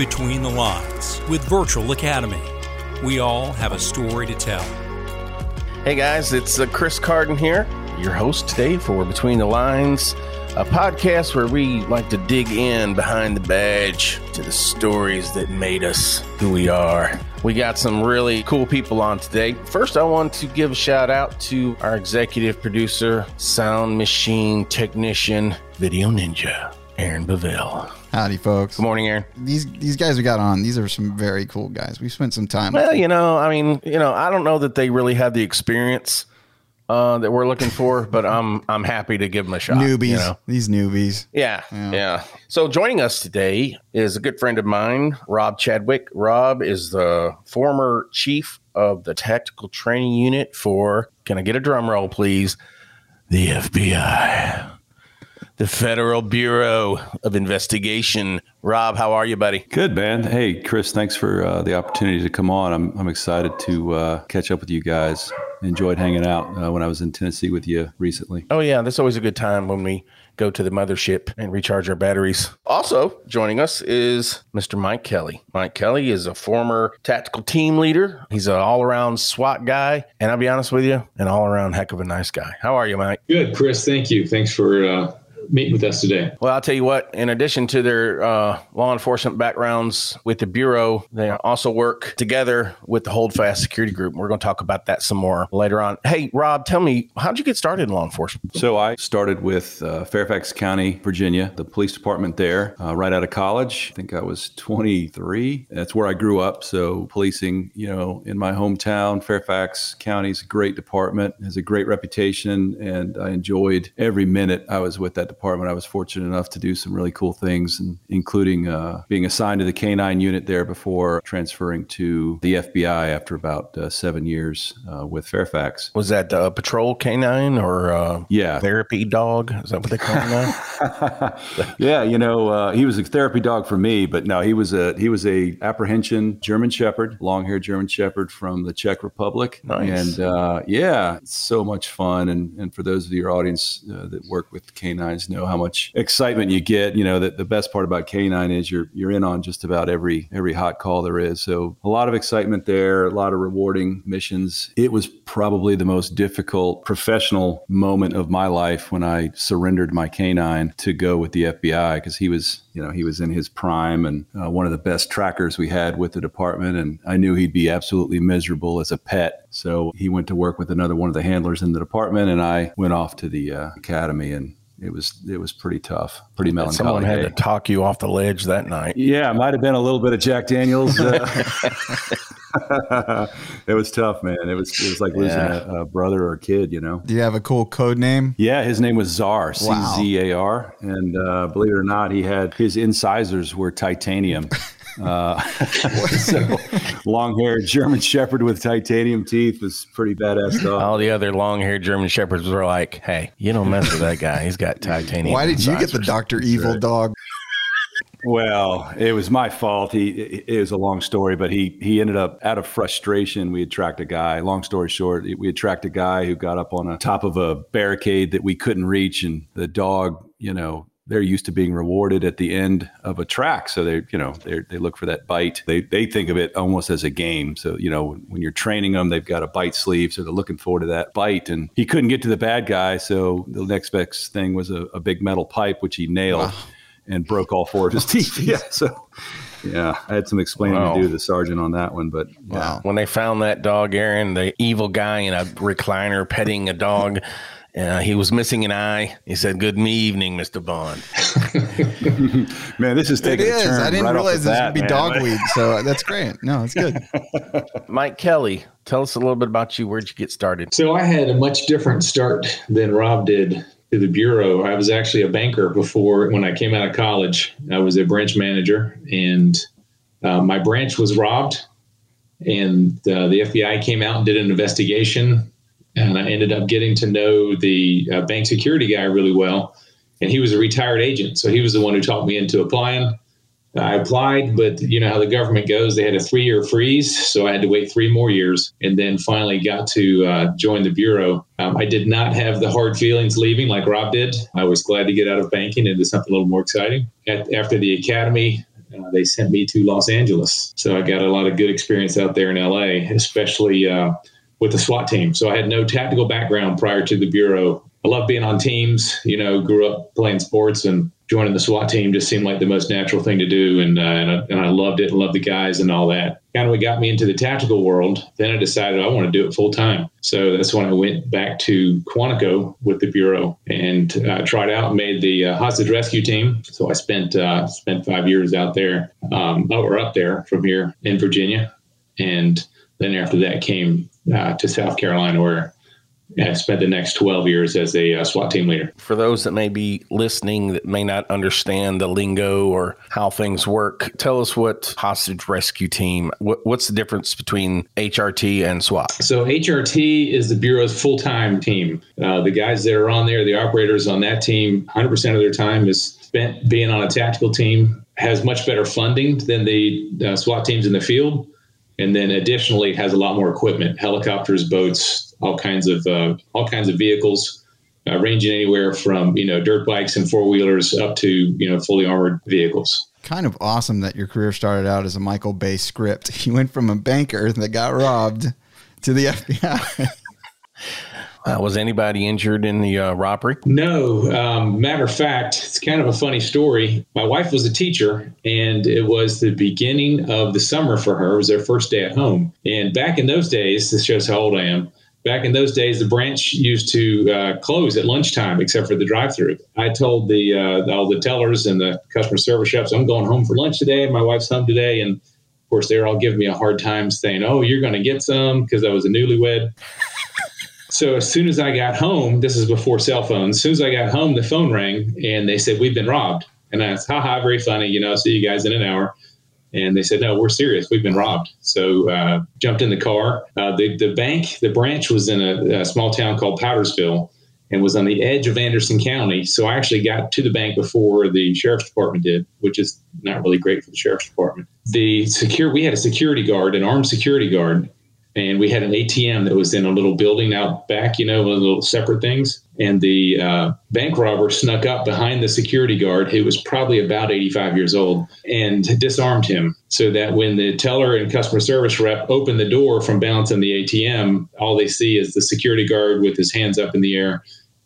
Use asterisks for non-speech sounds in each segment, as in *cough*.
Between the Lines with Virtual Academy. We all have a story to tell. Hey guys, it's uh, Chris Carden here, your host today for Between the Lines, a podcast where we like to dig in behind the badge to the stories that made us who we are. We got some really cool people on today. First, I want to give a shout out to our executive producer, sound machine technician, video ninja, Aaron Bavell. Howdy, folks. Good morning, Aaron. These these guys we got on. These are some very cool guys. We spent some time. Well, you know, I mean, you know, I don't know that they really have the experience uh, that we're looking for, *laughs* but I'm I'm happy to give them a shot. newbies. you know? These newbies. Yeah, Yeah. yeah, So joining us today is a good friend of mine, Rob Chadwick. Rob is the former chief of the tactical training unit for. Can I get a drum roll, please? The FBI, the Federal Bureau of Investigation. Rob, how are you, buddy? Good, man. Hey, Chris, thanks for uh, the opportunity to come on. I'm, I'm excited to uh, catch up with you guys. Enjoyed hanging out uh, when I was in Tennessee with you recently. Oh yeah, that's always a good time when we go to the mothership and recharge our batteries. Also joining us is Mr. Mike Kelly. Mike Kelly is a former tactical team leader. He's an all-around SWAT guy, and I'll be honest with you, an all-around heck of a nice guy. How are you, Mike? Good, Chris. Thank you. Thanks for meeting with us today. Well, I'll tell you what, in addition to their uh, law enforcement backgrounds with the Bureau, they also work together with the Holdfast Security Group. We're going to talk about that some more later on. Hey, Rob, tell me, how'd you get started in law enforcement? So I started with uh, Fairfax County, Virginia, the police department there, uh, right out of college. I think I was 23. That's where I grew up. So policing, you know, in my hometown, Fairfax County is a great department, has a great reputation, and I enjoyed every minute I was with that department. I was fortunate enough to do some really cool things, and including uh, being assigned to the K9 unit there before transferring to the FBI after about uh, seven years uh, with Fairfax. Was that uh, patrol canine or uh, Yeah, therapy dog? Is that what they call it now? *laughs* *laughs* yeah, you know, uh, he was a therapy dog for me, but no, he was a he was a apprehension German Shepherd, long haired German Shepherd from the Czech Republic, Nice. and uh, yeah, so much fun. And and for those of your audience uh, that work with canines, know how much excitement you get. You know that the best part about canine is you're you're in on just about every every hot call there is. So a lot of excitement there, a lot of rewarding missions. It was probably the most difficult professional moment of my life when I surrendered my canine to go with the FBI because he was, you know, he was in his prime and uh, one of the best trackers we had with the department. And I knew he'd be absolutely miserable as a pet. So he went to work with another one of the handlers in the department, and I went off to the uh, academy and. It was it was pretty tough, pretty melancholy. Someone had day. to talk you off the ledge that night. Yeah, it might have been a little bit of Jack Daniels. Uh, *laughs* *laughs* it was tough, man. It was it was like losing Yeah. a, a brother or a kid, you know. Do you have a cool code name? Yeah, his name was Czar, C Wow. Z A R, and uh, believe it or not, he had his incisors were titanium. *laughs* Uh, *laughs* so long-haired German Shepherd with titanium teeth was pretty badass dog. All the other long-haired German shepherds were like, "Hey, you don't mess with that guy. He's got titanium." Why did you get the. Doctor Evil dog? Well, it was my fault. He it, it was a long story, but he he ended up out of frustration. We had tracked a guy. Long story short, we had tracked a guy who got up on a top of a barricade that we couldn't reach, and the dog, you know. They're used to being rewarded at the end of a track, so they, you know, they they look for that bite. They they think of it almost as a game. So you know, when you're training them, they've got a bite sleeve, so they're looking forward to that bite. And he couldn't get to the bad guy, so the next best thing was a, a big metal pipe, which he nailed and broke all four of his *laughs* teeth. Yeah. *laughs* So, yeah, I had some explaining Wow. to do to the sergeant on that one, but yeah. Wow. when they found that dog, Aaron, the evil guy in a recliner petting a dog. Uh, he was missing an eye. He said, "Good evening, Mister Bond." *laughs* man, this is It taking a turn. I didn't right realize this would be man. dogweed, so that's great. No, it's good. *laughs* Mike Kelly, tell us a little bit about you. Where'd you get started? So I had a much different start than Rob did to the bureau. I was actually a banker before when I came out of college. I was a branch manager, and uh, my branch was robbed, and uh, the FBI came out and did an investigation, and I ended up getting to know the uh, bank security guy really well, and he was a retired agent, so he was the one who talked me into applying. I applied, but you know how the government goes. They had a three year freeze, so I had to wait three more years and then finally got to uh, join the Bureau. Um, I did not have the hard feelings leaving like Rob did. I was glad to get out of banking into something a little more exciting. At, after the academy, uh, they sent me to Los Angeles. So I got a lot of good experience out there in LA, especially uh, with the SWAT team. So I had no tactical background prior to the Bureau. I love being on teams, you know, grew up playing sports and joining the SWAT team just seemed like the most natural thing to do. And, uh, and, I, and I loved it and loved the guys and all that. Kind of what got me into the tactical world. Then I decided I want to do it full time. So that's when I went back to Quantico with the Bureau and uh, tried out, made the uh, hostage rescue team. So I spent, uh, spent five years out there, um, or up there from here in Virginia. And then after that came uh, to South Carolina where I spent the next 12 years as a uh, SWAT team leader. For those that may be listening that may not understand the lingo or how things work, tell us what hostage rescue team, what, what's the difference between HRT and SWAT? So, HRT is the Bureau's full time team. Uh, the guys that are on there, the operators on that team, 100% of their time is spent being on a tactical team, has much better funding than the uh, SWAT teams in the field. And then additionally, it has a lot more equipment, helicopters, boats, all kinds of uh, all kinds of vehicles, uh, ranging anywhere from you know dirt bikes and four wheelers up to you know fully armored vehicles. Kind of awesome that your career started out as a Michael Bay script. *laughs* You went from a banker that got robbed to the FBI. *laughs* Uh, was anybody injured in the uh, robbery? No. Um, matter of fact, it's kind of a funny story. My wife was a teacher, and it was the beginning of the summer for her. It was their first day at home. And back in those days, this shows how old I am. Back in those days, the branch used to uh, close at lunchtime, except for the drive-through. I told the uh, all the tellers and the customer service reps, "I'm going home for lunch today. My wife's home today," and of course, they're all giving me a hard time, saying, "Oh, you're going to get some," because I was a newlywed. So as soon as I got home, this is before cell phones. As soon as I got home, the phone rang and they said, We've been robbed. And I said, haha, very funny, you know, see you guys in an hour. And they said, No, we're serious. We've been robbed. So uh, jumped in the car. Uh, the, the bank, the branch was in a, a small town called Powdersville and was on the edge of Anderson County. So I actually got to the bank before the sheriff's department did, which is not really great for the sheriff's department. The secure we had a security guard, an armed security guard, and we had an ATM that was in a little building out back, you know, little separate things. And the uh, bank robber snuck up behind the security guard, who was probably about 85 years old, and disarmed him. So that when the teller and customer service rep open the door from balancing the ATM, all they see is the security guard with his hands up in the air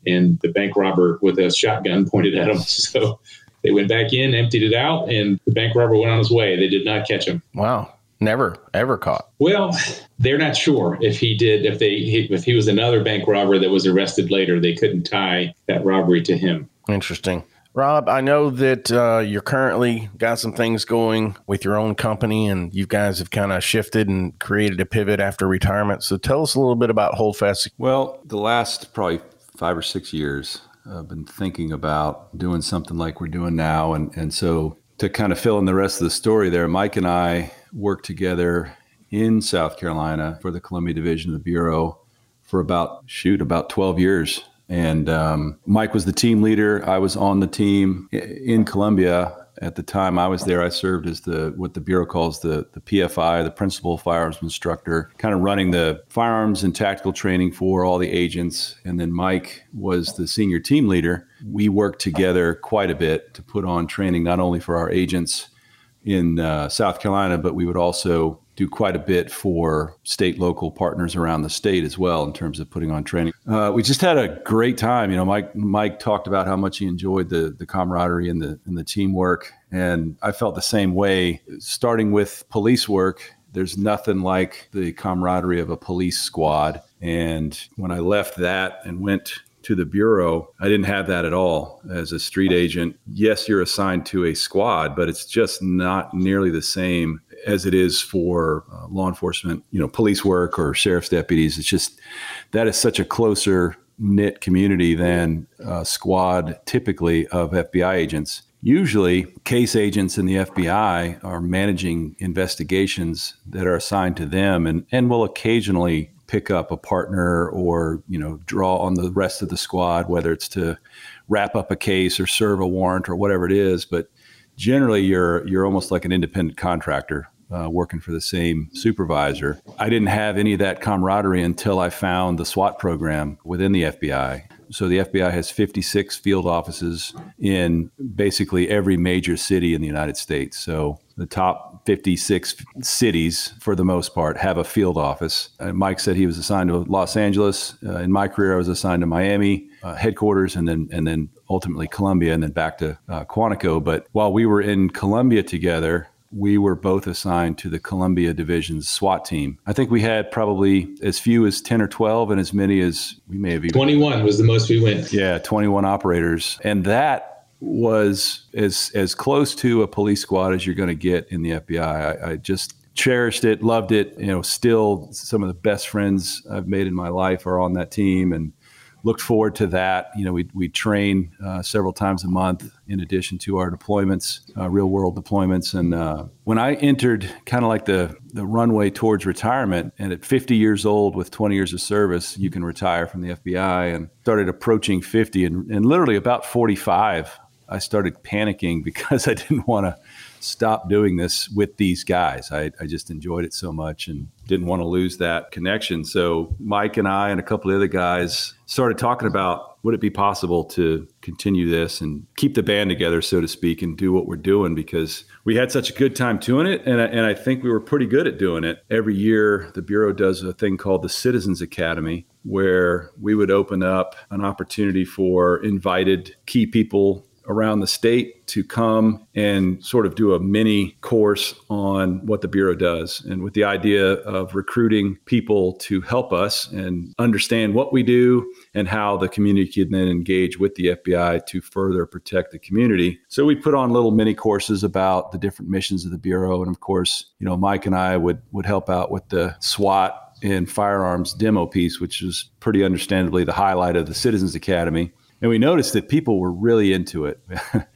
and the bank robber with a shotgun pointed at him. *laughs* So they went back in, emptied it out, and the bank robber went on his way. They did not catch him. Wow. Never ever caught. Well, they're not sure if he did. If they if he was another bank robber that was arrested later, they couldn't tie that robbery to him. Interesting. Rob, I know that uh, you're currently got some things going with your own company, and you guys have kind of shifted and created a pivot after retirement. So tell us a little bit about Holdfast. Well, the last probably five or six years, I've been thinking about doing something like we're doing now, and and so to kind of fill in the rest of the story there, Mike and I worked together in South Carolina for the Columbia Division of the Bureau for about, shoot, about 12 years. And um, Mike was the team leader. I was on the team in Columbia. At the time I was there, I served as the what the Bureau calls the, the PFI, the principal firearms instructor, kind of running the firearms and tactical training for all the agents. And then Mike was the senior team leader. We worked together quite a bit to put on training not only for our agents in uh, South Carolina, but we would also do quite a bit for state local partners around the state as well in terms of putting on training. Uh, we just had a great time. You know, Mike Mike talked about how much he enjoyed the the camaraderie and the and the teamwork, and I felt the same way. Starting with police work, there's nothing like the camaraderie of a police squad. And when I left that and went to the bureau, I didn't have that at all as a street agent. Yes, you're assigned to a squad, but it's just not nearly the same as it is for uh, law enforcement, you know, police work or sheriff's deputies. It's just that is such a closer knit community than a squad typically of FBI agents. Usually, case agents in the FBI are managing investigations that are assigned to them and, and will occasionally pick up a partner or you know draw on the rest of the squad whether it's to wrap up a case or serve a warrant or whatever it is but generally you're you're almost like an independent contractor uh, working for the same supervisor. I didn't have any of that camaraderie until I found the SWAT program within the FBI. So the FBI has 56 field offices in basically every major city in the United States. So the top 56 cities, for the most part, have a field office. Uh, Mike said he was assigned to Los Angeles. Uh, in my career, I was assigned to Miami uh, headquarters, and then and then ultimately Columbia, and then back to uh, Quantico. But while we were in Columbia together, we were both assigned to the Columbia Division's SWAT team. I think we had probably as few as 10 or 12 and as many as we may have even 21 was the most we went. Yeah, 21 operators. And that was as as close to a police squad as you're going to get in the FBI. I, I just cherished it, loved it. You know, still some of the best friends I've made in my life are on that team and looked forward to that. You know, we we train uh, several times a month in addition to our deployments, uh, real world deployments. And uh, when I entered kind of like the the runway towards retirement, and at 50 years old with 20 years of service, you can retire from the FBI, and started approaching 50, and, and literally about 45, I started panicking *laughs* because I didn't want to stop doing this with these guys. I, I just enjoyed it so much and didn't want to lose that connection. So Mike and I and a couple of other guys started talking about would it be possible to continue this and keep the band together, so to speak, and do what we're doing because we had such a good time doing it. And, and I think we were pretty good at doing it. Every year, the Bureau does a thing called the Citizens Academy, where we would open up an opportunity for invited key people around the state to come and sort of do a mini course on what the Bureau does. And with the idea of recruiting people to help us and understand what we do and how the community can then engage with the FBI to further protect the community. So we put on little mini courses about the different missions of the Bureau. And of course, you know, Mike and I would, would help out with the SWAT and firearms demo piece, which is pretty understandably the highlight of the Citizens Academy. And we noticed that people were really into it. *laughs*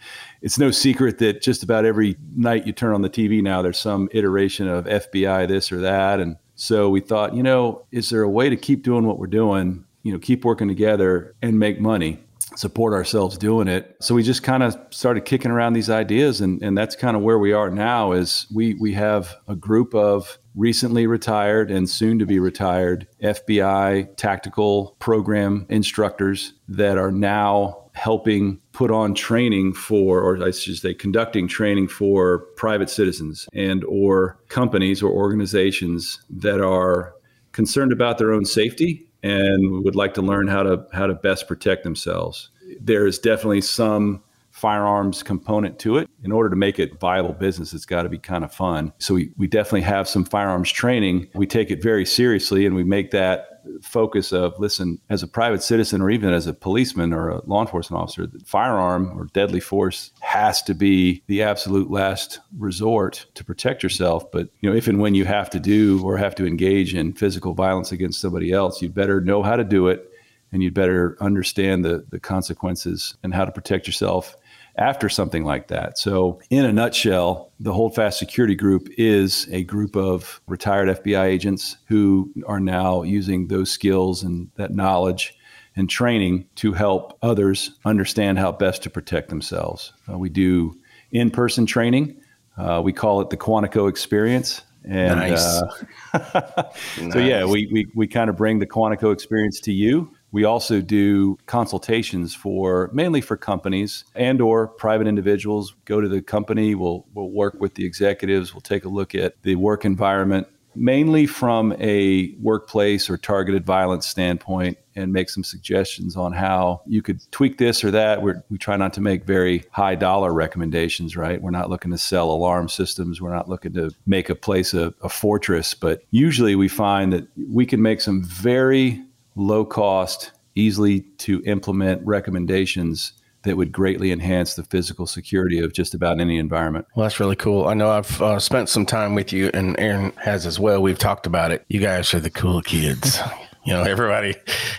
it's no secret that just about every night you turn on the TV now, there's some iteration of FBI this or that. And so we thought, you know, is there a way to keep doing what we're doing, you know, keep working together and make money? support ourselves doing it. So we just kind of started kicking around these ideas and, and that's kind of where we are now is we we have a group of recently retired and soon to be retired FBI tactical program instructors that are now helping put on training for or I should say conducting training for private citizens and or companies or organizations that are concerned about their own safety and would like to learn how to how to best protect themselves. There is definitely some firearms component to it. In order to make it viable business, it's got to be kind of fun. So we, we definitely have some firearms training. We take it very seriously and we make that focus of listen, as a private citizen or even as a policeman or a law enforcement officer, the firearm or deadly force has to be the absolute last resort to protect yourself. But you know, if and when you have to do or have to engage in physical violence against somebody else, you better know how to do it and you'd better understand the, the consequences and how to protect yourself after something like that. So, in a nutshell, the Holdfast Security Group is a group of retired FBI agents who are now using those skills and that knowledge and training to help others understand how best to protect themselves. Uh, we do in person training. Uh, we call it the Quantico experience. And nice. uh, nice. *laughs* so, yeah, we, we, we kind of bring the Quantico experience to you we also do consultations for mainly for companies and or private individuals. Go to the company, we'll we'll work with the executives, we'll take a look at the work environment mainly from a workplace or targeted violence standpoint and make some suggestions on how you could tweak this or that. We're, we try not to make very high dollar recommendations, right? We're not looking to sell alarm systems. We're not looking to make a place a, a fortress, but usually we find that we can make some very low cost, easily to implement recommendations that would greatly enhance the physical security of just about any environment. Well, that's really cool. I know I've uh, spent some time with you, and Aaron has as well. We've talked about it. You guys are the cool kids. *laughs* you know, everybody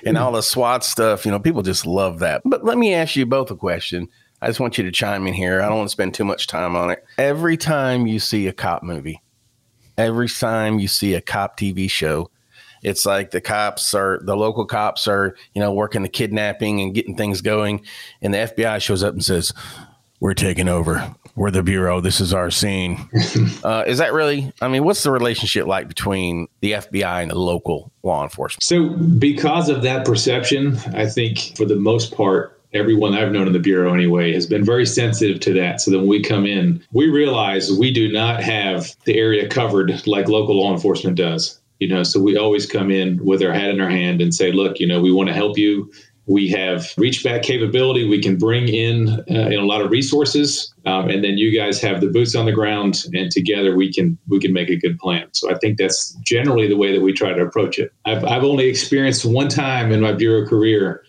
and all the SWAT stuff, you know, people just love that. But let me ask you both a question. I just want you to chime in here. I don't want to spend too much time on it. Every time you see a cop movie, every time you see a cop TV show, it's like the cops are the local cops are, you know, working the kidnapping and getting things going. And the FBI shows up and says, we're taking over. We're the bureau. This is our scene. *laughs* uh, is that really? I mean, what's the relationship like between the FBI and the local law enforcement? So, because of that perception, I think for the most part, everyone I've known in the Bureau anyway has been very sensitive to that. So that when we come in, we realize we do not have the area covered like local law enforcement does. You know, so we always come in with our hat in our hand and say, look, you know, we want to help you. We have reach back capability. We can bring in, uh, in a lot of resources, um, and then you guys have the boots on the ground, and together we can we can make a good plan. So I think that's generally the way that we try to approach it. I've I've only experienced one time in my bureau career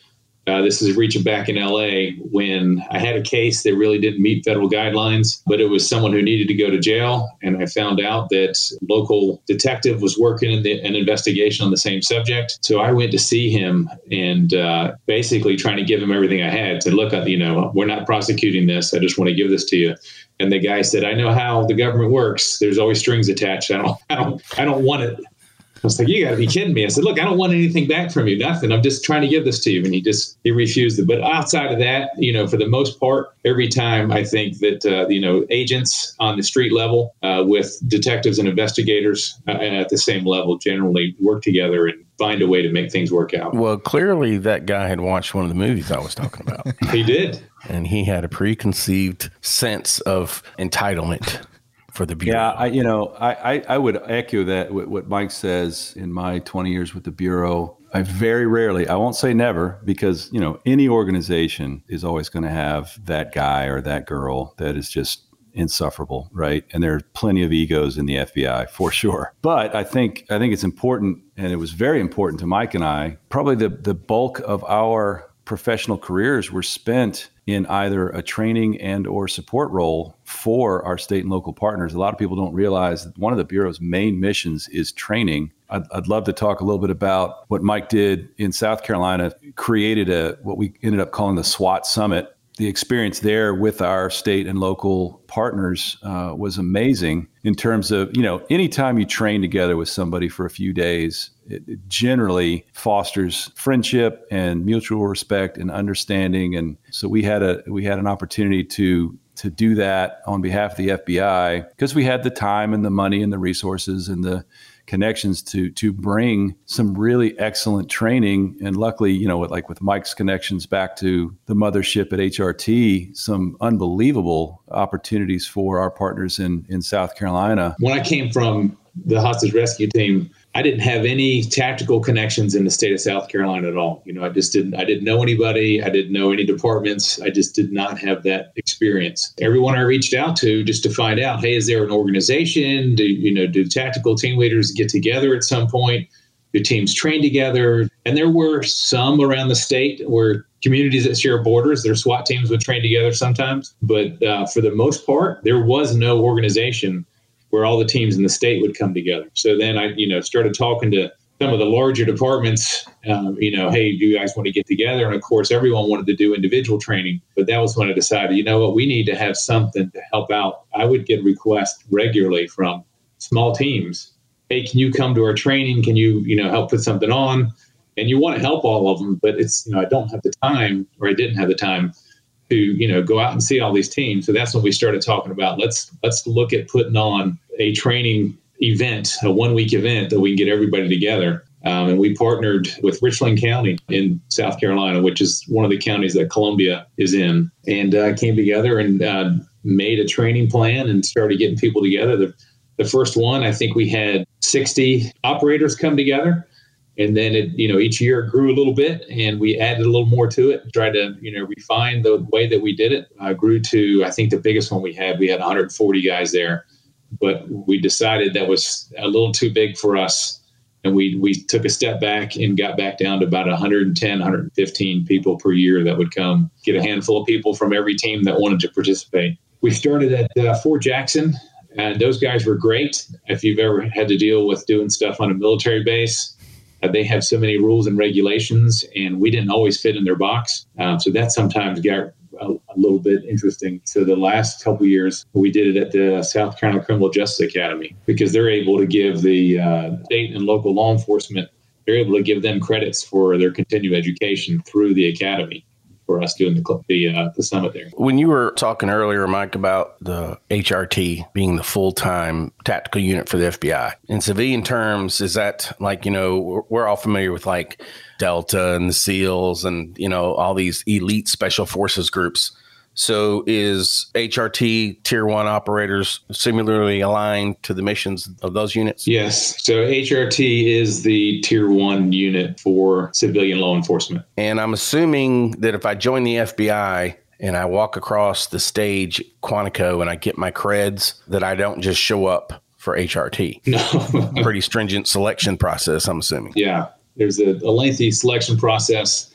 uh, this is reaching back in LA when I had a case that really didn't meet federal guidelines, but it was someone who needed to go to jail. And I found out that local detective was working in the, an investigation on the same subject. So I went to see him and uh, basically trying to give him everything I had. to look, you know, we're not prosecuting this. I just want to give this to you. And the guy said, I know how the government works. There's always strings attached. I don't, I don't, I don't want it. I was like, you got to be kidding me. I said, look, I don't want anything back from you, nothing. I'm just trying to give this to you. And he just, he refused it. But outside of that, you know, for the most part, every time I think that, uh, you know, agents on the street level uh, with detectives and investigators uh, at the same level generally work together and find a way to make things work out. Well, clearly that guy had watched one of the movies I was talking about. *laughs* he did. And he had a preconceived sense of entitlement for the bureau. Yeah, I, you know, I, I, I would echo that what, Mike says in my 20 years with the bureau. I very rarely, I won't say never, because you know any organization is always going to have that guy or that girl that is just insufferable, right? And there are plenty of egos in the FBI for *laughs* sure. But I think I think it's important, and it was very important to Mike and I. Probably the the bulk of our professional careers were spent in either a training and or support role for our state and local partners. A lot of people don't realize that one of the bureau's main missions is training. I'd, I'd, love to talk a little bit about what Mike did in South Carolina. Created a what we ended up calling the SWAT Summit. The experience there with our state and local partners uh, was amazing in terms of you know anytime you train together with somebody for a few days it, it generally fosters friendship and mutual respect and understanding. And so we had a we had an opportunity to to do that on behalf of the FBI because we had the time and the money and the resources and the connections to to bring some really excellent training. And luckily you know like with Mike's connections back to the mothership at HRT some unbelievable opportunities for our partners in in South Carolina. When I came from the hostage rescue team I didn't have any tactical connections in the state of South Carolina at all. You know, I just didn't I didn't know anybody, I didn't know any departments. I just did not have that experience. Everyone I reached out to just to find out, hey, is there an organization? Do you know, do tactical team leaders get together at some point? Do teams train together? And there were some around the state where communities that share borders, their SWAT teams would train together sometimes. But uh, for the most part, there was no organization where all the teams in the state would come together. So then I, you know, started talking to some of the larger departments, um, you know, hey, do you guys want to get together? And of course, everyone wanted to do individual training, but that was when I decided, you know what, we need to have something to help out. I would get requests regularly from small teams. Hey, can you come to our training? Can you, you know, help put something on? And you want to help all of them, but it's, you know, I don't have the time or I didn't have the time to you know go out and see all these teams. So that's when we started talking about let's let's look at putting on a training event, a one week event that we can get everybody together. Um, and we partnered with Richland County in South Carolina, which is one of the counties that Columbia is in, and uh, came together and uh, made a training plan and started getting people together. The, the first one, I think we had 60 operators come together and then it you know each year it grew a little bit and we added a little more to it tried to you know refine the way that we did it. Uh, grew to i think the biggest one we had we had 140 guys there. But we decided that was a little too big for us. And we we took a step back and got back down to about 110 115 people per year that would come get a handful of people from every team that wanted to participate. We started at uh, fort jackson. And those guys were great. If you've ever had to deal with doing stuff on a military base uh, they have so many rules and regulations, and we didn't always fit in their box. Um, so that sometimes got a, a, little bit interesting. So the last couple years, we did it at the South Carolina Criminal Justice Academy because they're able to give the uh, state and local law enforcement, they're able to give them credits for their continued education through the academy for us doing the the, uh, the summit there. When you were talking earlier, Mike, about the HRT being the full time tactical unit for the FBI, in civilian terms, is that like, you know, we're all familiar with like Delta and the SEALs and, you know, all these elite special forces groups. So is HRT tier one operators similarly aligned to the missions of those units? Yes. So HRT is the tier one unit for civilian law enforcement. And I'm assuming that if I join the FBI, and I walk across the stage Quantico and I get my creds, that I don't just show up for HRT. No. *laughs* Pretty stringent selection process, I'm assuming. Yeah. There's a, a lengthy selection process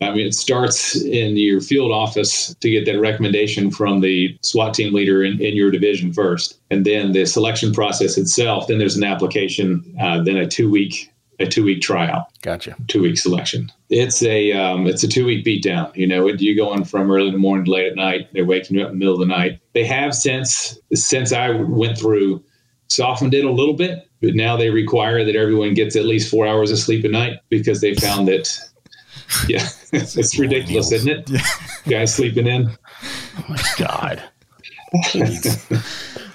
I mean, it starts in your field office to get that recommendation from the SWAT team leader in, in your division first, and then the selection process itself. Then there's an application, uh, then a two week a two week tryout. Gotcha. Two week selection. It's a um, it's a two week beatdown. You know, you're going from early in the morning to late at night. They're waking you up in the middle of the night. They have since since I went through softened it a little bit, but now they require that everyone gets at least four hours of sleep a night because they found that yeah, it's ridiculous, isn't it? Yeah. *laughs* Guys sleeping in. Oh my God. *laughs*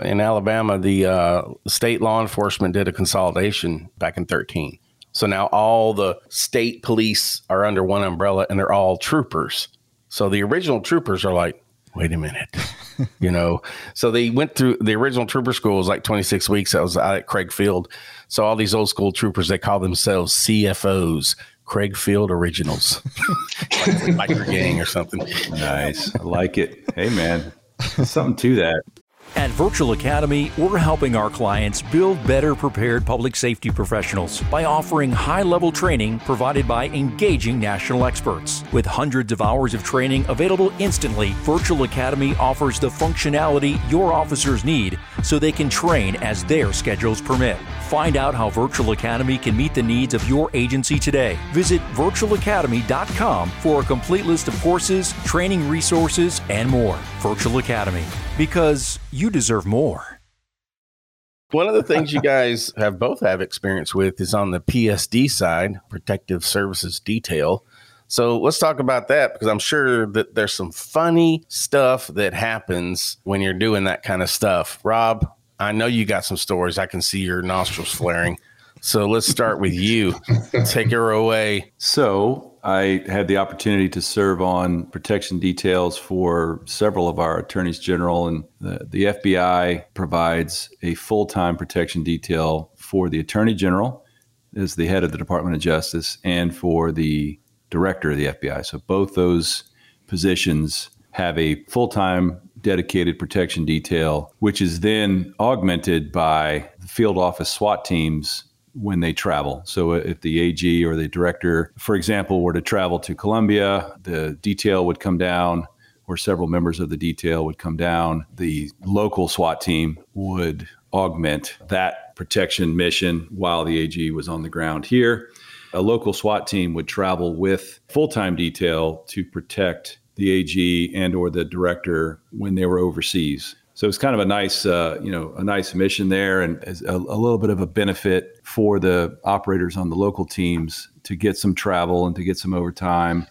in Alabama, the uh, state law enforcement did a consolidation back in 13. So now all the state police are under one umbrella and they're all troopers. So the original troopers are like, wait a minute, *laughs* you know? So they went through the original trooper school was like 26 weeks. That was out at Craig Field. So all these old school troopers, they call themselves CFOs, Craig Field Originals, *laughs* like gang or something. Nice. I like it. Hey, man, *laughs* something to that. At Virtual Academy, we're helping our clients build better prepared public safety professionals by offering high level training provided by engaging national experts. With hundreds of hours of training available instantly, Virtual Academy offers the functionality your officers need so they can train as their schedules permit. Find out how Virtual Academy can meet the needs of your agency today. Visit virtualacademy.com for a complete list of courses, training resources, and more. Virtual Academy, because you deserve more. One of the things you guys *laughs* have both have experience with is on the PSD side, Protective Services Detail. So let's talk about that because I'm sure that there's some funny stuff that happens when you're doing that kind of stuff. Rob, I know you got some stories. I can see your nostrils flaring. So let's start with you. *laughs* Take her away. So I had the opportunity to serve on protection details for several of our attorneys general, and the, the FBI provides a full time protection detail for the attorney general as the head of the Department of Justice and for the director of the FBI. So both those positions have a full time dedicated protection detail, which is then augmented by field office SWAT teams when they travel. So if the AG or the director, for example, were to travel to Columbia, the detail would come down or several members of the detail would come down. The local SWAT team would augment that protection mission while the AG was on the ground here. A local SWAT team would travel with full-time detail to protect the AG and or the director when they were overseas. So it's kind of a nice, uh, you know, a nice mission there, and a, a, little bit of a benefit for the operators on the local teams to get some travel and to get some overtime.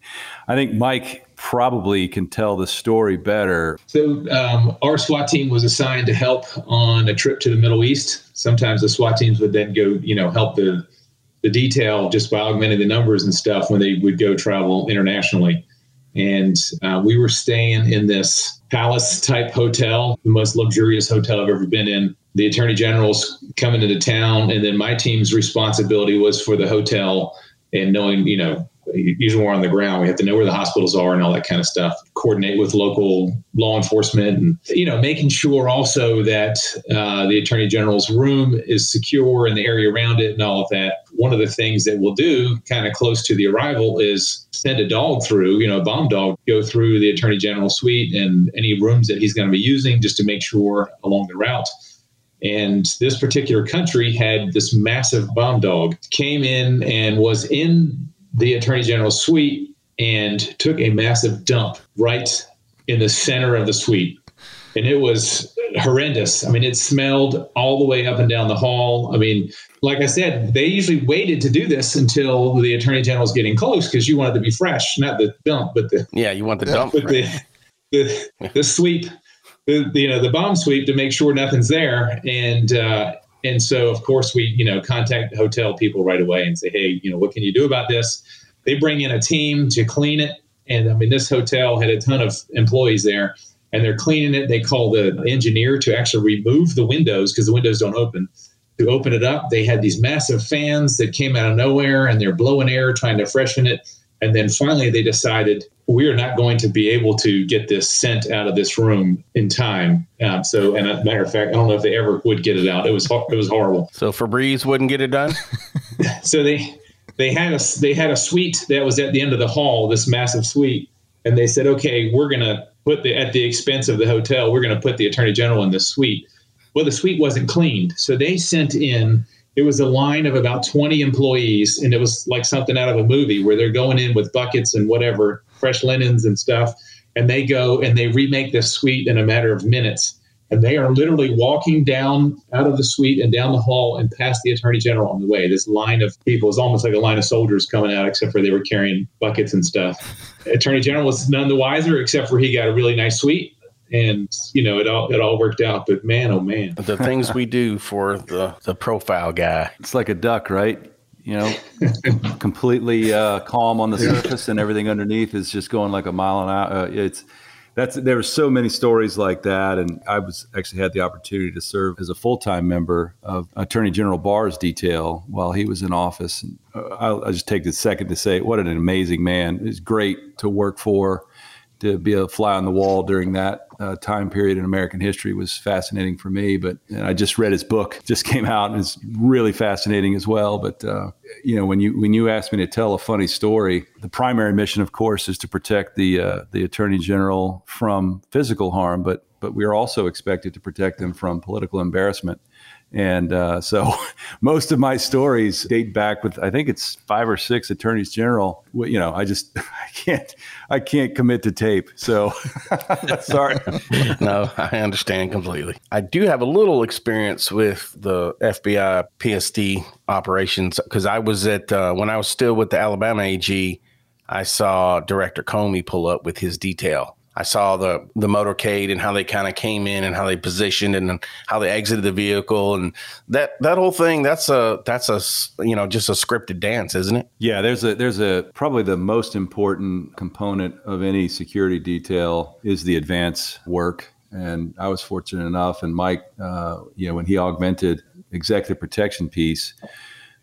I think Mike probably can tell the story better. So um, our SWAT team was assigned to help on a trip to the Middle East. Sometimes the SWAT teams would then go, you know, help the the detail just by augmenting the numbers and stuff when they would go travel internationally. And uh, we were staying in this palace type hotel, the most luxurious hotel I've ever been in. The attorney general's coming into town, and then my team's responsibility was for the hotel and knowing, you know, usually we're on the ground. We have to know where the hospitals are and all that kind of stuff. Coordinate with local law enforcement, and you know, making sure also that uh, the attorney general's room is secure and the area around it and all of that. One of the things that we'll do, kind of close to the arrival, is send a dog through, you know, a bomb dog, go through the attorney general suite and any rooms that he's going to be using, just to make sure along the route. And this particular country had this massive bomb dog came in and was in the Attorney general suite and took a massive dump right in the center of the suite. And it was horrendous. I mean, it smelled all the way up and down the hall. I mean, like I said, they usually waited to do this until the attorney general was getting close because you wanted to be fresh, not the dump, but the yeah, you want the dump, *laughs* but the, the the sweep, the, the, you know the bomb sweep to make sure nothing's there, and uh, and so of course we you know contact the hotel people right away and say, hey, you know what can you do about this? They bring in a team to clean it, and I mean this hotel had a ton of employees there and they're cleaning it. They call the engineer to actually remove the windows because the windows don't open. To open it up, they had these massive fans that came out of nowhere and they're blowing air trying to freshen it. And then finally, they decided we are not going to be able to get this scent out of this room in time. Um, so, and a matter of fact, I don't know if they ever would get it out. It was it was horrible. So Febreze wouldn't get it done. *laughs* so they they had a they had a suite that was at the end of the hall, this massive suite, and they said, okay, we're gonna put the at the expense of the hotel, we're going to put the attorney general in the suite. Well, the suite wasn't cleaned, so they sent in. It was a line of about 20 employees, and it was like something out of a movie where they're going in with buckets and whatever, fresh linens and stuff, and they go and they remake this suite in a matter of minutes and they are literally walking down out of the suite and down the hall and past the attorney general on the way. This line of people is almost like a line of soldiers coming out, except for they were carrying buckets and stuff. *laughs* attorney general was none the wiser, except for he got a really nice suite. And you know it all it all worked out, but man, oh man, the things we do for the the profile guy. It's like a duck, right? you know, *laughs* completely uh, calm on the surface, and everything underneath is just going like a mile an hour. Uh, it's that's there were so many stories like that, and I was actually had the opportunity to serve as a full time member of Attorney General Barr's detail while he was in office. And uh, I'll, I'll just take a second to say what an amazing man. It's great to work for to be a fly on the wall during that uh, time period in American history was fascinating for me. But I just read his book, *laughs* just came out, and it's really fascinating as well. But uh, you know, when you when you asked me to tell a funny story, the primary mission, of course, is to protect the uh, the attorney general from physical harm, but but we are also expected to protect them from political embarrassment. And uh, so *laughs* most of my stories date back with I think it's five or six attorneys general. You know, I just *laughs* I can't I can't commit to tape. So *laughs* sorry. no, I understand completely. I do have a little experience with the FBI PSD operations because I was at uh, when I was still with the Alabama AG. I saw Director Comey pull up with his detail I saw the the motorcade and how they kind of came in and how they positioned and how they exited the vehicle and that that whole thing. That's a that's a you know just a scripted dance, isn't it? Yeah, there's a there's a probably the most important component of any security detail is the advance work. And I was fortunate enough, and Mike, uh, you know, when he augmented executive protection piece,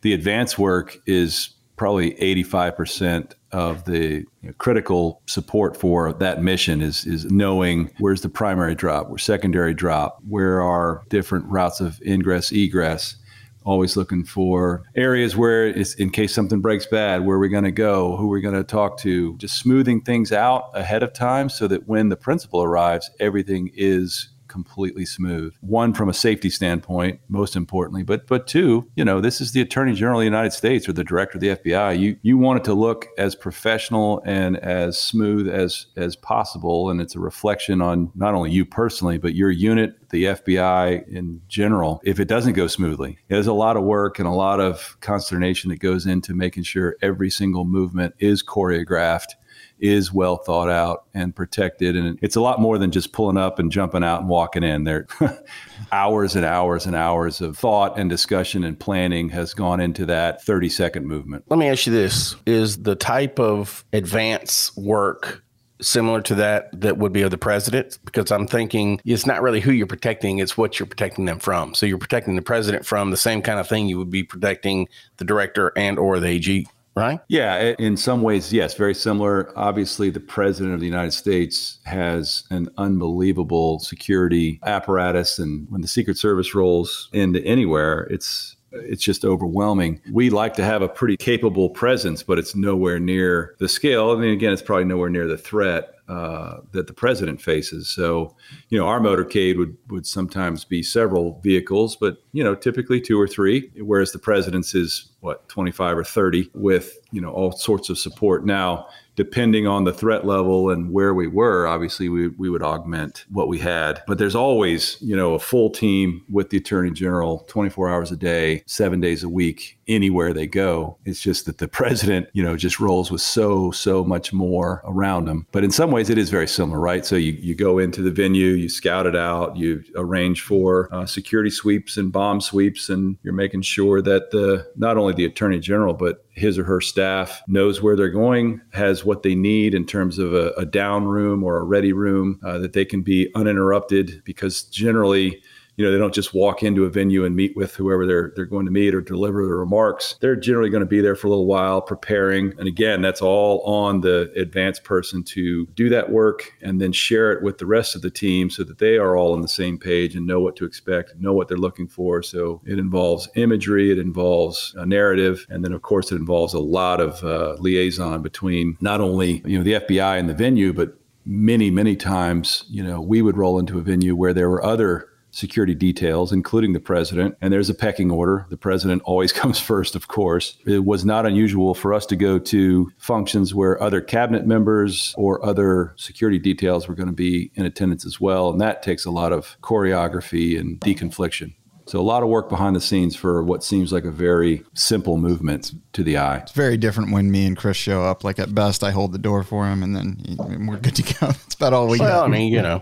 the advance work is probably 85% of the you know, critical support for that mission is is knowing where's the primary drop, where secondary drop, where are different routes of ingress egress. Always looking for areas where, it's, in case something breaks bad, where are we're going to go, who are we're going to talk to, just smoothing things out ahead of time so that when the principal arrives, everything is completely smooth. One from a safety standpoint, most importantly, but but two, you know, this is the Attorney General of the United States or the Director of the FBI. You you want it to look as professional and as smooth as as possible, and it's a reflection on not only you personally, but your unit, the FBI in general. If it doesn't go smoothly, there's a lot of work and a lot of consternation that goes into making sure every single movement is choreographed is well thought out and protected. And it's a lot more than just pulling up and jumping out and walking in. There, *laughs* hours and hours and hours of thought and discussion and planning has gone into that 30 second movement. Let me ask you this Is the type of advance work similar to that that would be of the president because i'm thinking it's not really who you're protecting it's what you're protecting them from so you're protecting the president from the same kind of thing you would be protecting the director and or the ag right? Yeah, in some ways, yes, very similar. Obviously, the president of the United States has an unbelievable security apparatus, and when the Secret Service rolls into anywhere, it's it's just overwhelming. We like to have a pretty capable presence, but it's nowhere near the scale. I mean, again, it's probably nowhere near the threat uh, that the president faces. So, you know, our motorcade would would sometimes be several vehicles, but you know, typically two or three. Whereas the president's is what twenty five or thirty with you know all sorts of support. Now, depending on the threat level and where we were, obviously we, we would augment what we had. But there's always, you know, a full team with the attorney general 24 hours a day, seven days a week anywhere they go. It's just that the *laughs* president, you know, just rolls with so, so much more around him. But in some ways, it is very similar, right? So you, you go into the venue, you scout it out, you arrange for uh, security sweeps and bomb sweeps, and you're making sure that the not only the attorney general, but his or her staff knows where they're going, has what they need in terms of a, a down room or a ready room, uh, that they can be uninterrupted because generally, you know, they don't just walk into a venue and meet with whoever they're they're going to meet or deliver the remarks. They're generally going to be there for a little while preparing. And again, that's all on the advanced person to do that work and then share it with the rest of the team so that they are all on the same page and know what to expect, know what they're looking for. So it involves imagery, it involves a narrative, and then of course it involves a lot of uh, liaison between not only you know the FBI and the venue, but many many times you know we would roll into a venue where there were other security details, including the president. And there's a pecking order. The president always *laughs* comes first, of course. It was not unusual for us to go to functions where other cabinet members or other security details were going to be in attendance as well. And that takes a lot of choreography and deconfliction. So a lot of work behind the scenes for what seems like a very simple movement to the eye. It's very different when me and Chris show up. Like at best, I hold the door for him, and then he, we're good to go. *laughs* That's about all we Well, I mean, you know,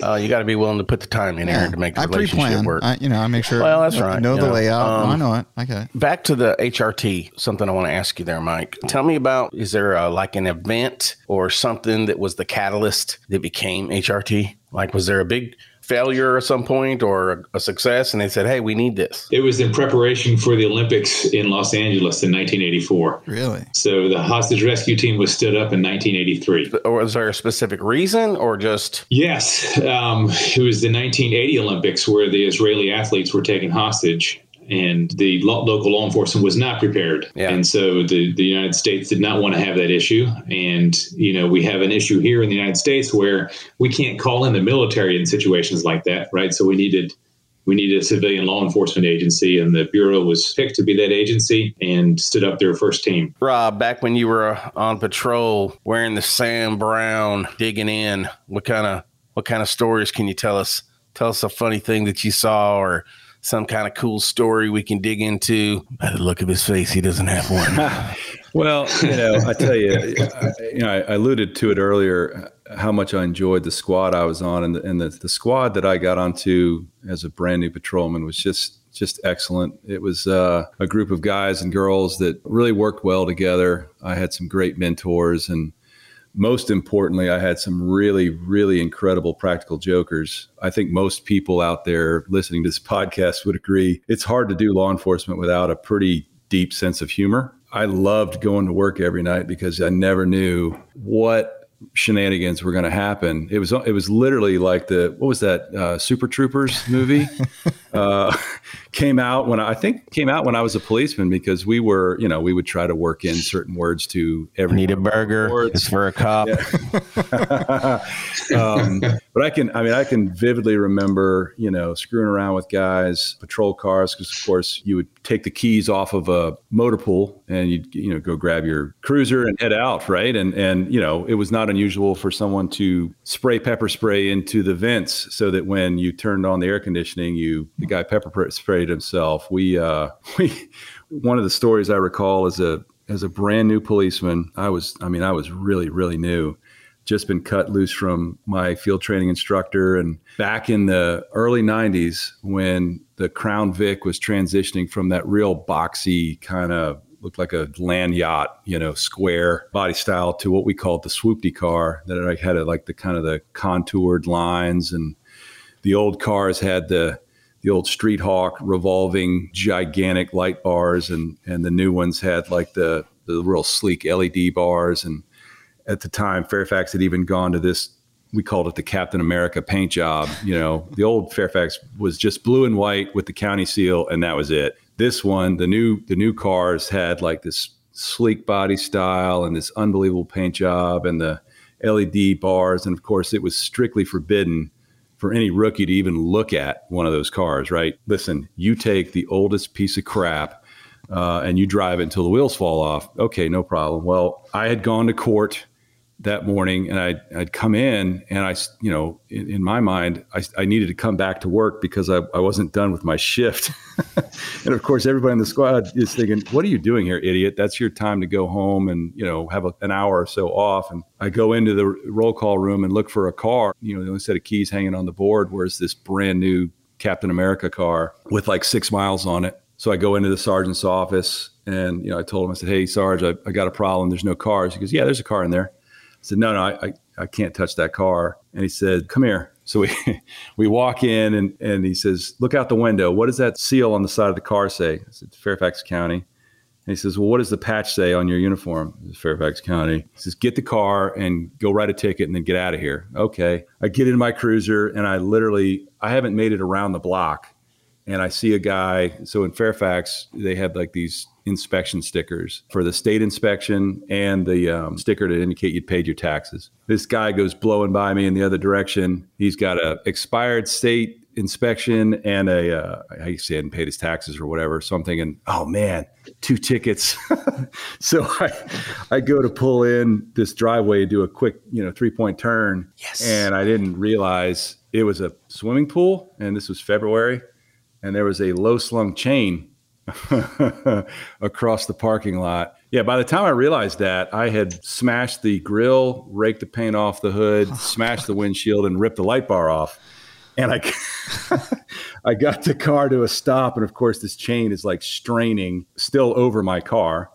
uh, you got to be willing to put the time in here to make the I relationship pre-plan. work. I, you know, I make sure. Well, that's I right, Know the know. layout. Um, I know it. Okay. Back to the HRT, something I want to ask you there, Mike. Tell me about is there a, like an event or something that was the catalyst that became HRT? Like, was there a big failure at some point or a, a success and they said, hey, we need this? It was in preparation for the Olympics in Los Angeles in 1984. Really? So the hostage rescue team was stood up in 1983. Or was there a specific reason or just, Yes, um, it was the 1980 Olympics where the Israeli athletes were taken hostage, and the lo- local law enforcement was not prepared. Yeah. And so the, the United States did not want to have that issue. And, you know, we have an issue here in the United States where we can't call in the military in situations like that, right? So we needed. We needed a civilian law enforcement agency, and the Bureau was picked to be that agency and stood up their first team. Rob, back when you were uh, on patrol wearing the Sam Browne, digging in, what kind of what kind of stories can you tell us? Tell us a funny thing that you saw or some kind of cool story we can dig into. By the look of his face, he doesn't have one. *laughs* Well, you know, I tell you, I, you know, I, I alluded to it earlier how much I enjoyed the squad I was on, and the, and the, the squad that I got onto as a brand new patrolman was just just excellent. It was uh, a group of guys and girls that really worked well together. I had some great mentors, and most importantly, I had some really, really incredible practical jokers. I think most people out there listening to this *laughs* podcast would agree it's hard to do law enforcement without a pretty deep sense of humor. I loved going to work every night because I never knew what shenanigans were going to happen. It was it was literally like the what was that uh, Super Troopers movie *laughs* uh, came out when I, I think came out when I was a policeman because we were you know we would try to work in certain words to every Need a burger? Words. It's for a cop. *laughs* um, but I can, I mean, I can vividly remember, you know, screwing around with guys, patrol cars, because of course you would take the keys off of a motor pool and you'd, you know, go grab your cruiser and head out, right? And and you know, it was not unusual for someone to spray pepper spray into the vents so that when you turned on the air conditioning, you the guy pepper sprayed himself. We uh, *laughs* we one of the stories I recall as a as a brand new policeman, I was, I mean, I was really, really new just been cut loose from my field training instructor. And back in the early 90s, when the Crown Vic was transitioning from that real boxy kind of looked like a land yacht, you know, square body style to what we called the swoopty car that had a, like the kind of the contoured lines and the old cars had the the old street hawk revolving gigantic light bars and and the new ones had like the the real sleek LED bars and at the time, Fairfax had even gone to this. We called it the Captain America paint job. You know, the old Fairfax was just blue and white with the county seal, and that was it. This one, the new the new cars had like this sleek body style and this unbelievable paint job and the LED bars, and of course, it was strictly forbidden for any rookie to even look at one of those cars. Right? Listen, you take the oldest piece of crap uh, and you drive it until the wheels fall off. Okay, no problem. Well, I had gone to court that morning and I'd, I'd come in and I, you know, in, in my mind, I, I, needed to come back to work because I, I wasn't done with my shift. *laughs* and of course, everybody in the squad is thinking, what are you doing here, idiot? That's your time to go home and, you know, have a, an hour or so off. And I go into the roll call room and look for a car, you know, the only set of keys hanging on the board. Where's this brand new Captain America car with like six miles on it? So I go into the sergeant's office and, you know, I told him, I said, Hey, Sarge, I, I got a problem. There's no cars. He goes, Yeah, there's a car in there said, no, no, I, I, I can't touch that car. And he said, come here. So we, *laughs* we walk in and, and he says, look out the window. What does that seal on the side of the car say? I said, Fairfax County. And he says, well, what does the patch say on your uniform? Fairfax County. He says, get the car and go write a ticket and then get out of here. Okay. I get in my cruiser and I literally, I haven't made it around the block. And I see a guy. So in Fairfax, they have like these inspection stickers for the state inspection and the um, sticker to indicate you'd paid your taxes. This guy goes blowing by me in the other direction. He's got a expired state inspection and a uh, I say hadn't paid his taxes or whatever. So I'm thinking, oh man, two tickets. *laughs* so I I go to pull in this driveway, do a quick you know three point turn, yes. and I didn't realize it was a swimming pool, and this was February, and there was a low slung chain *laughs* across the parking lot. Yeah, by the time I realized that, I had smashed the grill, raked the paint off the hood, oh, smashed the windshield, and ripped the light bar off. And I, *laughs* I got the car to a stop, and of course, this chain is like straining still over my car,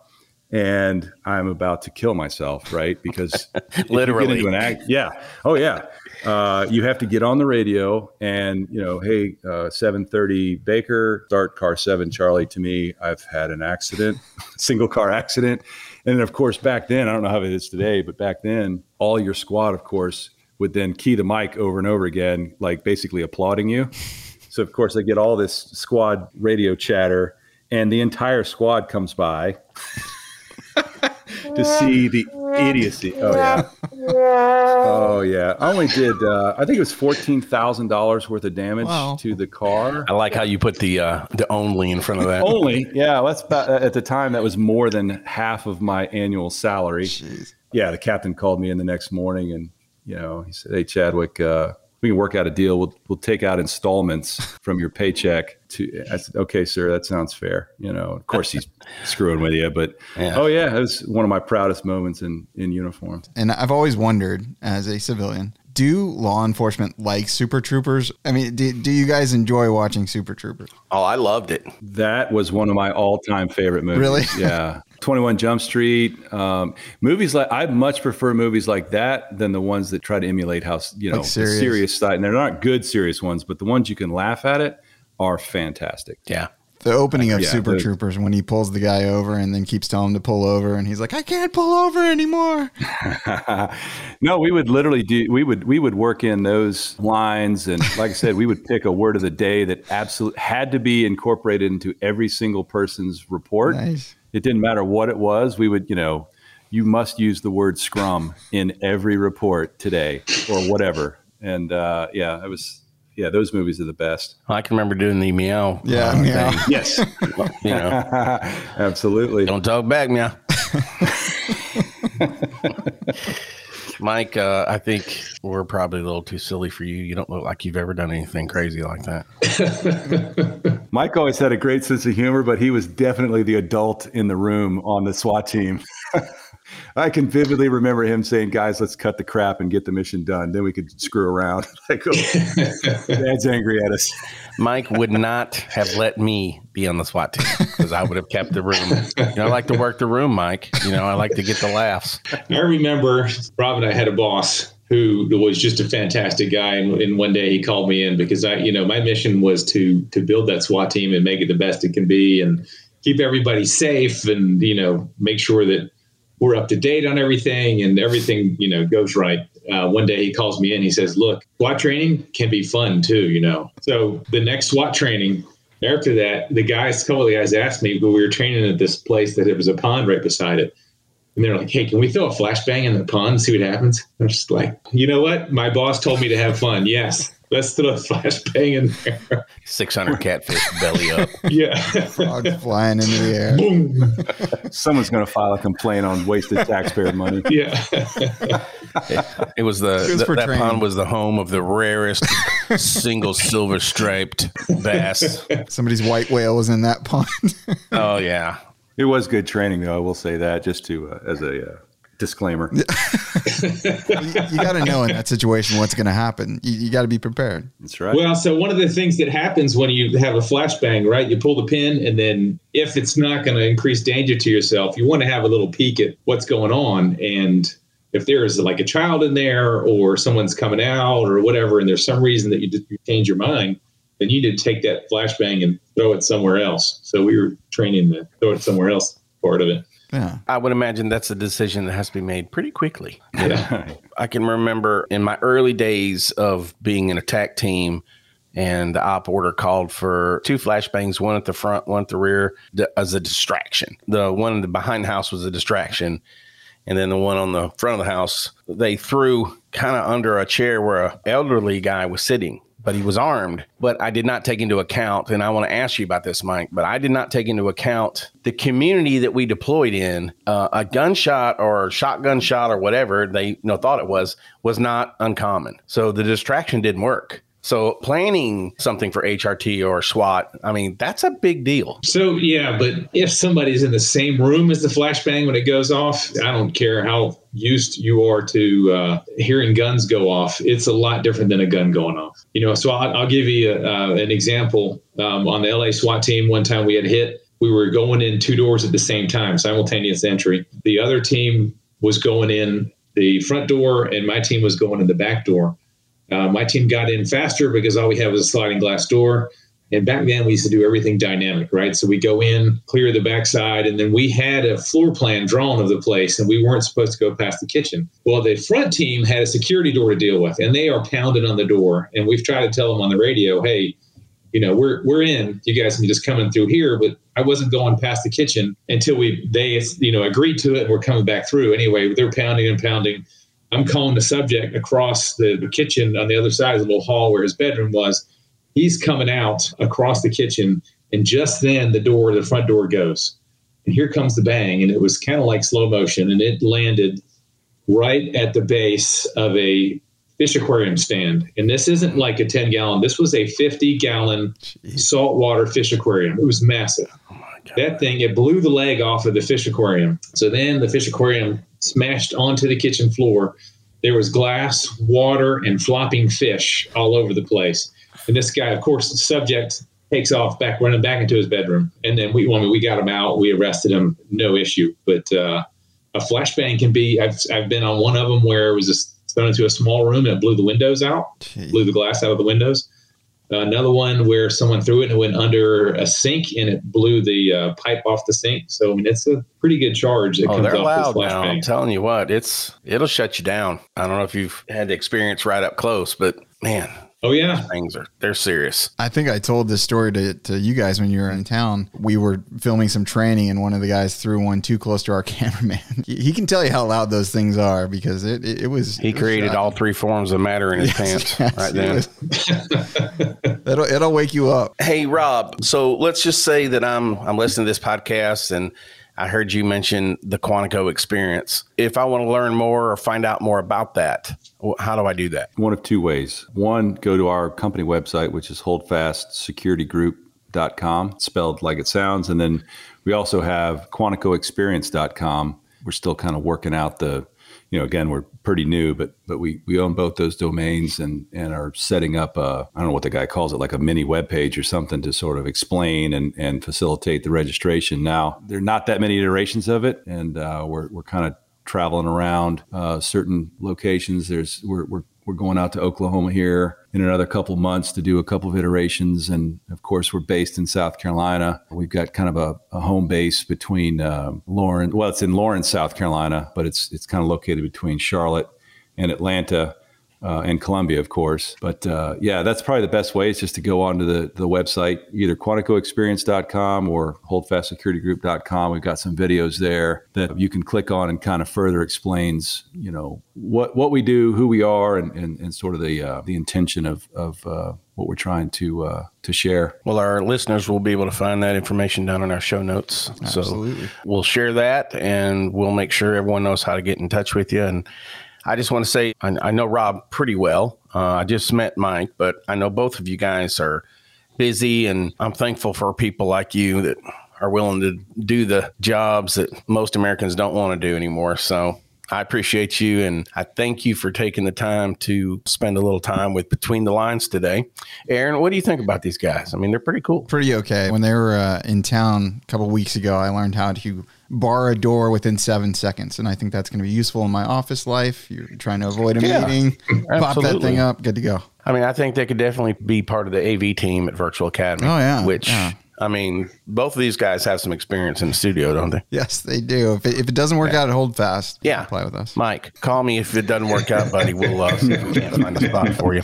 and I'm about to kill myself, right? Because literally, act, yeah, oh yeah, uh, you have to get on the radio and you know, hey, uh, 7:30 Baker, start car seven Charlie. To me, I've had an accident, *laughs* single car accident, and of course back then I don't know how it is today, but back then all your squad, of course, would then key the mic over and over again, like basically applauding you. So of course I get all this squad radio chatter, and the entire squad comes by. *laughs* to see the idiocy. Oh yeah. Oh yeah. I only did. Uh, I think it was fourteen thousand dollars worth of damage wow. to the car. I like how you put the uh, the only in front of that. only. Yeah. That's about, uh, at the time that was more than half of my annual salary. Jeez. Yeah. The captain called me in the next morning and you know he said, "Hey Chadwick." Uh, we can work out a deal. We'll we'll take out installments from your paycheck. To I said, okay, sir, that sounds fair. You know, of course he's screwing with you, but yeah. oh yeah, it was one of my proudest moments in in uniform. And I've always wondered, as a civilian, do law enforcement like Super Troopers? I mean, do, do you guys enjoy watching Super Troopers? Oh, I loved it. That was one of my all time favorite movies. Really? *laughs* Yeah. 21 Jump Street, um, movies like I much prefer movies like that than the ones that try to emulate how you know like serious. serious side. And they're not good serious ones, but the ones you can laugh at it are fantastic. Yeah. The opening of yeah, Super the, Troopers when he pulls the guy over and then keeps telling him to pull over and he's like, I can't pull over anymore. *laughs* no, we would literally do we would we would work in those lines and like I said, we would pick a word of the day that absolutely had to be incorporated into every single person's report. Nice it didn't matter what it was. We would, you know, you must use the word scrum in every report today or whatever. And uh, yeah, it was, yeah, those movies are the best. I can remember doing the meow. Yeah, uh, meow. *laughs* *laughs* Yes, you know, *laughs* absolutely. Don't talk back, meow. Mike, uh, I think we're probably a little too silly for you. You don't look like you've ever done anything crazy like that. Mike always had a great sense of humor, but he was definitely the adult in the room on the SWAT team. I can vividly remember him saying, "Guys, let's cut the crap and get the mission done. Then we could screw around." *laughs* like, oh, Dad's angry at us. Mike would not have let me be on the SWAT team because I would have kept the room. You know, I like to work the room, Mike. You know, I like to get the laughs. I remember Rob and I had a boss who was just a fantastic guy, and, and one day he called me in because I, you know, my mission was to to build that SWAT team and make it the best it can be, and keep everybody safe, and you know, make sure that we're up to date on everything and everything you know goes right. Uh, one day he calls me in he says look swat training can be fun too you know. So the next swat training after that the guys a couple of the guys asked me but we were training at this place that there was a pond right beside it. And they're like hey can we throw a flashbang in the pond and see what happens? I'm just like you know what? My boss told me to have fun. Yes let's throw a flashbang in there. 600 catfish belly up. *laughs* yeah. Frogs flying into the air. Boom. Someone's going to file a complaint on wasted taxpayer money. *laughs* Yeah. It was the, It was th- for that training. pond was the home of the rarest single silver striped bass. Somebody's white whale was in that pond. Oh yeah, It was good training, though. I will say that just to uh, as a uh, disclaimer. *laughs* you got to know in that situation what's going to happen. You, you got to be prepared. That's right. Well, so one of the things that happens when you have a flashbang, right? You pull the pin, and then if it's not going to increase danger to yourself, you want to have a little peek at what's going on. And if there's like a child in there, or someone's coming out, or whatever, and there's some reason that you, you change your mind, then you need to take that flashbang and throw it somewhere else. So we were training to throw it somewhere else. Part of it. Yeah. I would imagine that's a decision that has to be made pretty quickly. Yeah. I can remember in my early days of being an attack team, and the op order called for two flashbangs, one at the front, one at the rear, th- as a distraction. The one in the behind the house was a distraction, and then the one on the front of the house they threw kind of under a chair where a elderly guy was sitting. But he was armed. But I did not take into account, and I want to ask you about this, Mike. But I did not take into account the community that we deployed in. Uh, a gunshot or shotgun shot or whatever they you know thought it was was not uncommon. So the distraction didn't work. So planning something for HRT or SWAT, I mean, that's a big deal. So yeah, but if somebody's in the same room as the flashbang when it goes off, I don't care how used you are to uh, hearing guns go off. It's a lot different than a gun going off. You know, so I'll, I'll give you a, uh, an example. Um, on the LA SWAT team, one time we had hit. We were going in two doors at the same time, simultaneous entry. The other team was going in the front door, and my team was going in the back door. Uh, my team got in faster because all we had was a sliding glass door. And back then, we used to do everything dynamic, right? So we go in, clear the backside, and then we had a floor plan drawn of the place, and we weren't supposed to go past the kitchen. Well, the front team had a security door to deal with, and they are pounding on the door. And we've tried to tell them on the radio, hey, you know, we're we're in. You guys can just come in through here, but I wasn't going past the kitchen until we they you know agreed to it, and we're coming back through anyway. They're pounding and pounding. I'm calling the subject across the, the kitchen on the other side of the little hall where his bedroom was. He's coming out across the kitchen, and just then the door, the front door goes, and here comes the bang, and it was kind of like slow motion, and it landed right at the base of a fish aquarium stand. And this isn't like a 10 gallon, this was a 50 gallon saltwater fish aquarium. It was massive. That thing, it blew the leg off of the fish aquarium. So then the fish aquarium smashed onto the kitchen floor. There was glass, water, and flopping fish all over the place. And this guy, of course, the subject takes off back, running back into his bedroom. And then we, when we got him out, we arrested him, no issue. But uh, a flashbang can be, I've, I've been on one of them where it was just thrown into a small room and it blew the windows out, Gee. blew the glass out of the windows. Another one where someone threw it and it went under a sink and it blew the uh, pipe off the sink. So I mean, it's a pretty good charge that Oh, comes they're off loud this now. I'm telling you what, it's it'll shut you down. I don't know if you've had the experience right up close, but man, Oh yeah, things are they're serious. I think I told this story to, to you guys when you were in town. We were filming some training, and one of the guys threw one too close to our *laughs* cameraman. he, he can tell you how loud those things are because it it, it was. He it created shocking. all three forms of matter in his *laughs* pants Yes, right then. was- *laughs* it'll it'll wake you up. Hey Rob, so let's just say that I'm I'm listening to this podcast and I heard you mention the Quantico experience. If I want to learn more or find out more about that, how do I do that? One of two ways. One, go to our company website, which is holdfastsecuritygroup.com, spelled like it sounds. And then we also have quanticoexperience.com. We're still kind of working out the, you know, again, we're pretty new, but but we, we own both those domains and, and are setting up a, I don't know what the guy calls it, like a mini web page or something to sort of explain and, and facilitate the registration. Now, there are not that many iterations of it, and uh, we're, we're kind of traveling around uh, certain locations. There's we're, we're we're going out to Oklahoma here in another couple months to do a couple of iterations, and of course we're based in South Carolina. We've got kind of a, a home base between uh, Laurens. Well, it's in Laurens, South Carolina, but it's it's kind of located between Charlotte and Atlanta. Uh, and Columbia, of course. But uh, yeah, that's probably the best way is just to go onto the, the website, either QuanticoExperience.com or HoldFastSecurityGroup.com. We've got some videos there that you can click on and kind of further explains, you know, what what we do, who we are, and, and, and sort of the uh, the intention of of uh, what we're trying to uh, to share. Well, our listeners will be able to find that information down in our show notes. Absolutely. So we'll share that, and we'll make sure everyone knows how to get in touch with you. And I just want to say I, I know Rob pretty well. Uh, I just met Mike, but I know both of you guys are busy, and I'm thankful for people like you that are willing to do the jobs that most Americans don't want to do anymore. So I appreciate you and I thank you for taking the time to spend a little time with Between the Lines today. Aaron, what do you think about these guys? I mean, they're pretty cool. Pretty okay. When they were uh, in town a couple weeks ago, I learned how to bar a door within seven seconds. And I think that's going to be useful in my office life. You're trying to avoid a Yeah, meeting, *laughs* pop that thing up, good to go. I mean, I think they could definitely be part of the AV team at Virtual Academy. Oh, yeah, Which, yeah. I mean, both of these guys have some experience in the studio, don't they? Yes, they do. If it, if it doesn't work out Hold Fast, Yeah. play with us. Mike, call me if it doesn't work out, buddy. We'll uh, see if we can't find a spot for you.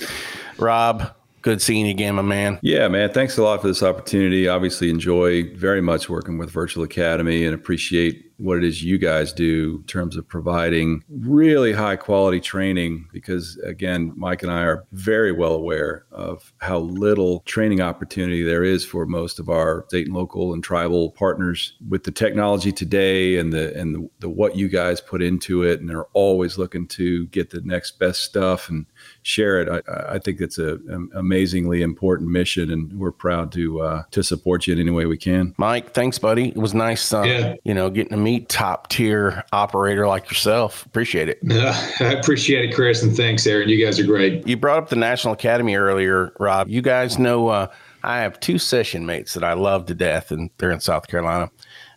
Rob, good seeing you again, my man. Yeah, man. Thanks a lot for this opportunity. Obviously, enjoy very much working with Virtual Academy and appreciate what it is you guys do in terms of providing really high quality training. Because again, Mike and I are very well aware of how little training opportunity there is for most of our state and local and tribal partners with the technology today and the and the, the what you guys put into it. And they're always looking to get the next best stuff and share it. I, I think it's a, an amazingly important mission, and we're proud to uh, to support you in any way we can. Mike, thanks, buddy. It was nice, uh, Yeah. you know, getting to meet top tier operator like yourself. Appreciate it. Yeah, I appreciate it, Chris, and thanks, Aaron. You guys are great. You brought up the National Academy earlier, Rob. You guys know uh, I have two session mates that I love to death, and they're in South Carolina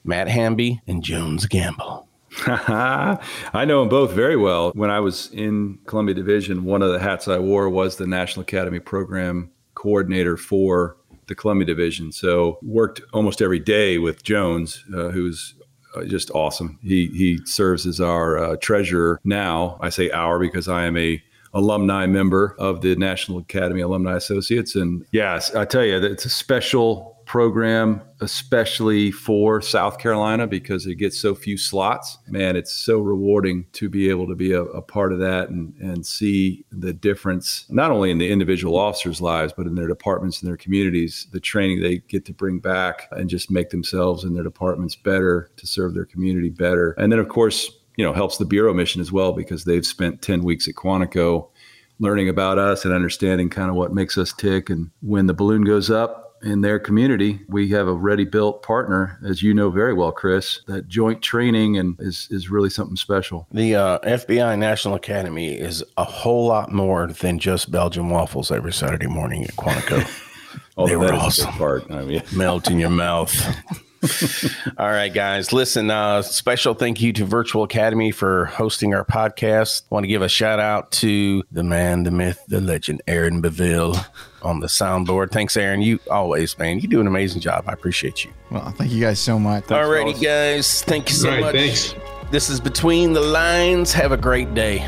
Matt Hamby and Jones Gamble. *laughs* I know them both very well. When I was in Columbia Division, one of the hats I wore was the National Academy Program Coordinator for the Columbia Division. So worked almost every day with Jones, uh, who's uh, just awesome. He he serves as our uh, treasurer now. I say our because I am a alumni member of the National Academy Alumni Associates, and yes, I tell you, it's a special program, especially for South Carolina because it gets so few slots. Man, it's so rewarding to be able to be a, a part of that and, and see the difference, not only in the individual officers' lives, but in their departments and their communities, the training they get to bring back and just make themselves and their departments better to serve their community better. And then, of course, you know, helps the Bureau mission as well because they've spent 10 weeks at Quantico learning about us and understanding kind of what makes us tick. And when the balloon goes up, in their community, we have a ready built partner, as you know very well, Chris. That joint training and is is really something special. The uh, FBI National Academy is a whole lot more than just Belgian waffles every Saturday morning at Quantico. Although They were that is a awesome. part. I mean, Melt in your mouth. *laughs* *laughs* All right, guys. Listen, uh, special thank you to Virtual Academy for hosting our podcast. Want to give a shout out to the man, the myth, the legend, Aaron Beville on the soundboard. Thanks, Aaron. You always, man, you do an amazing job. I appreciate you. Well, thank you guys so much. All righty, guys. Thank you so All right, much. thanks. This is Between the Lines. Have a great day.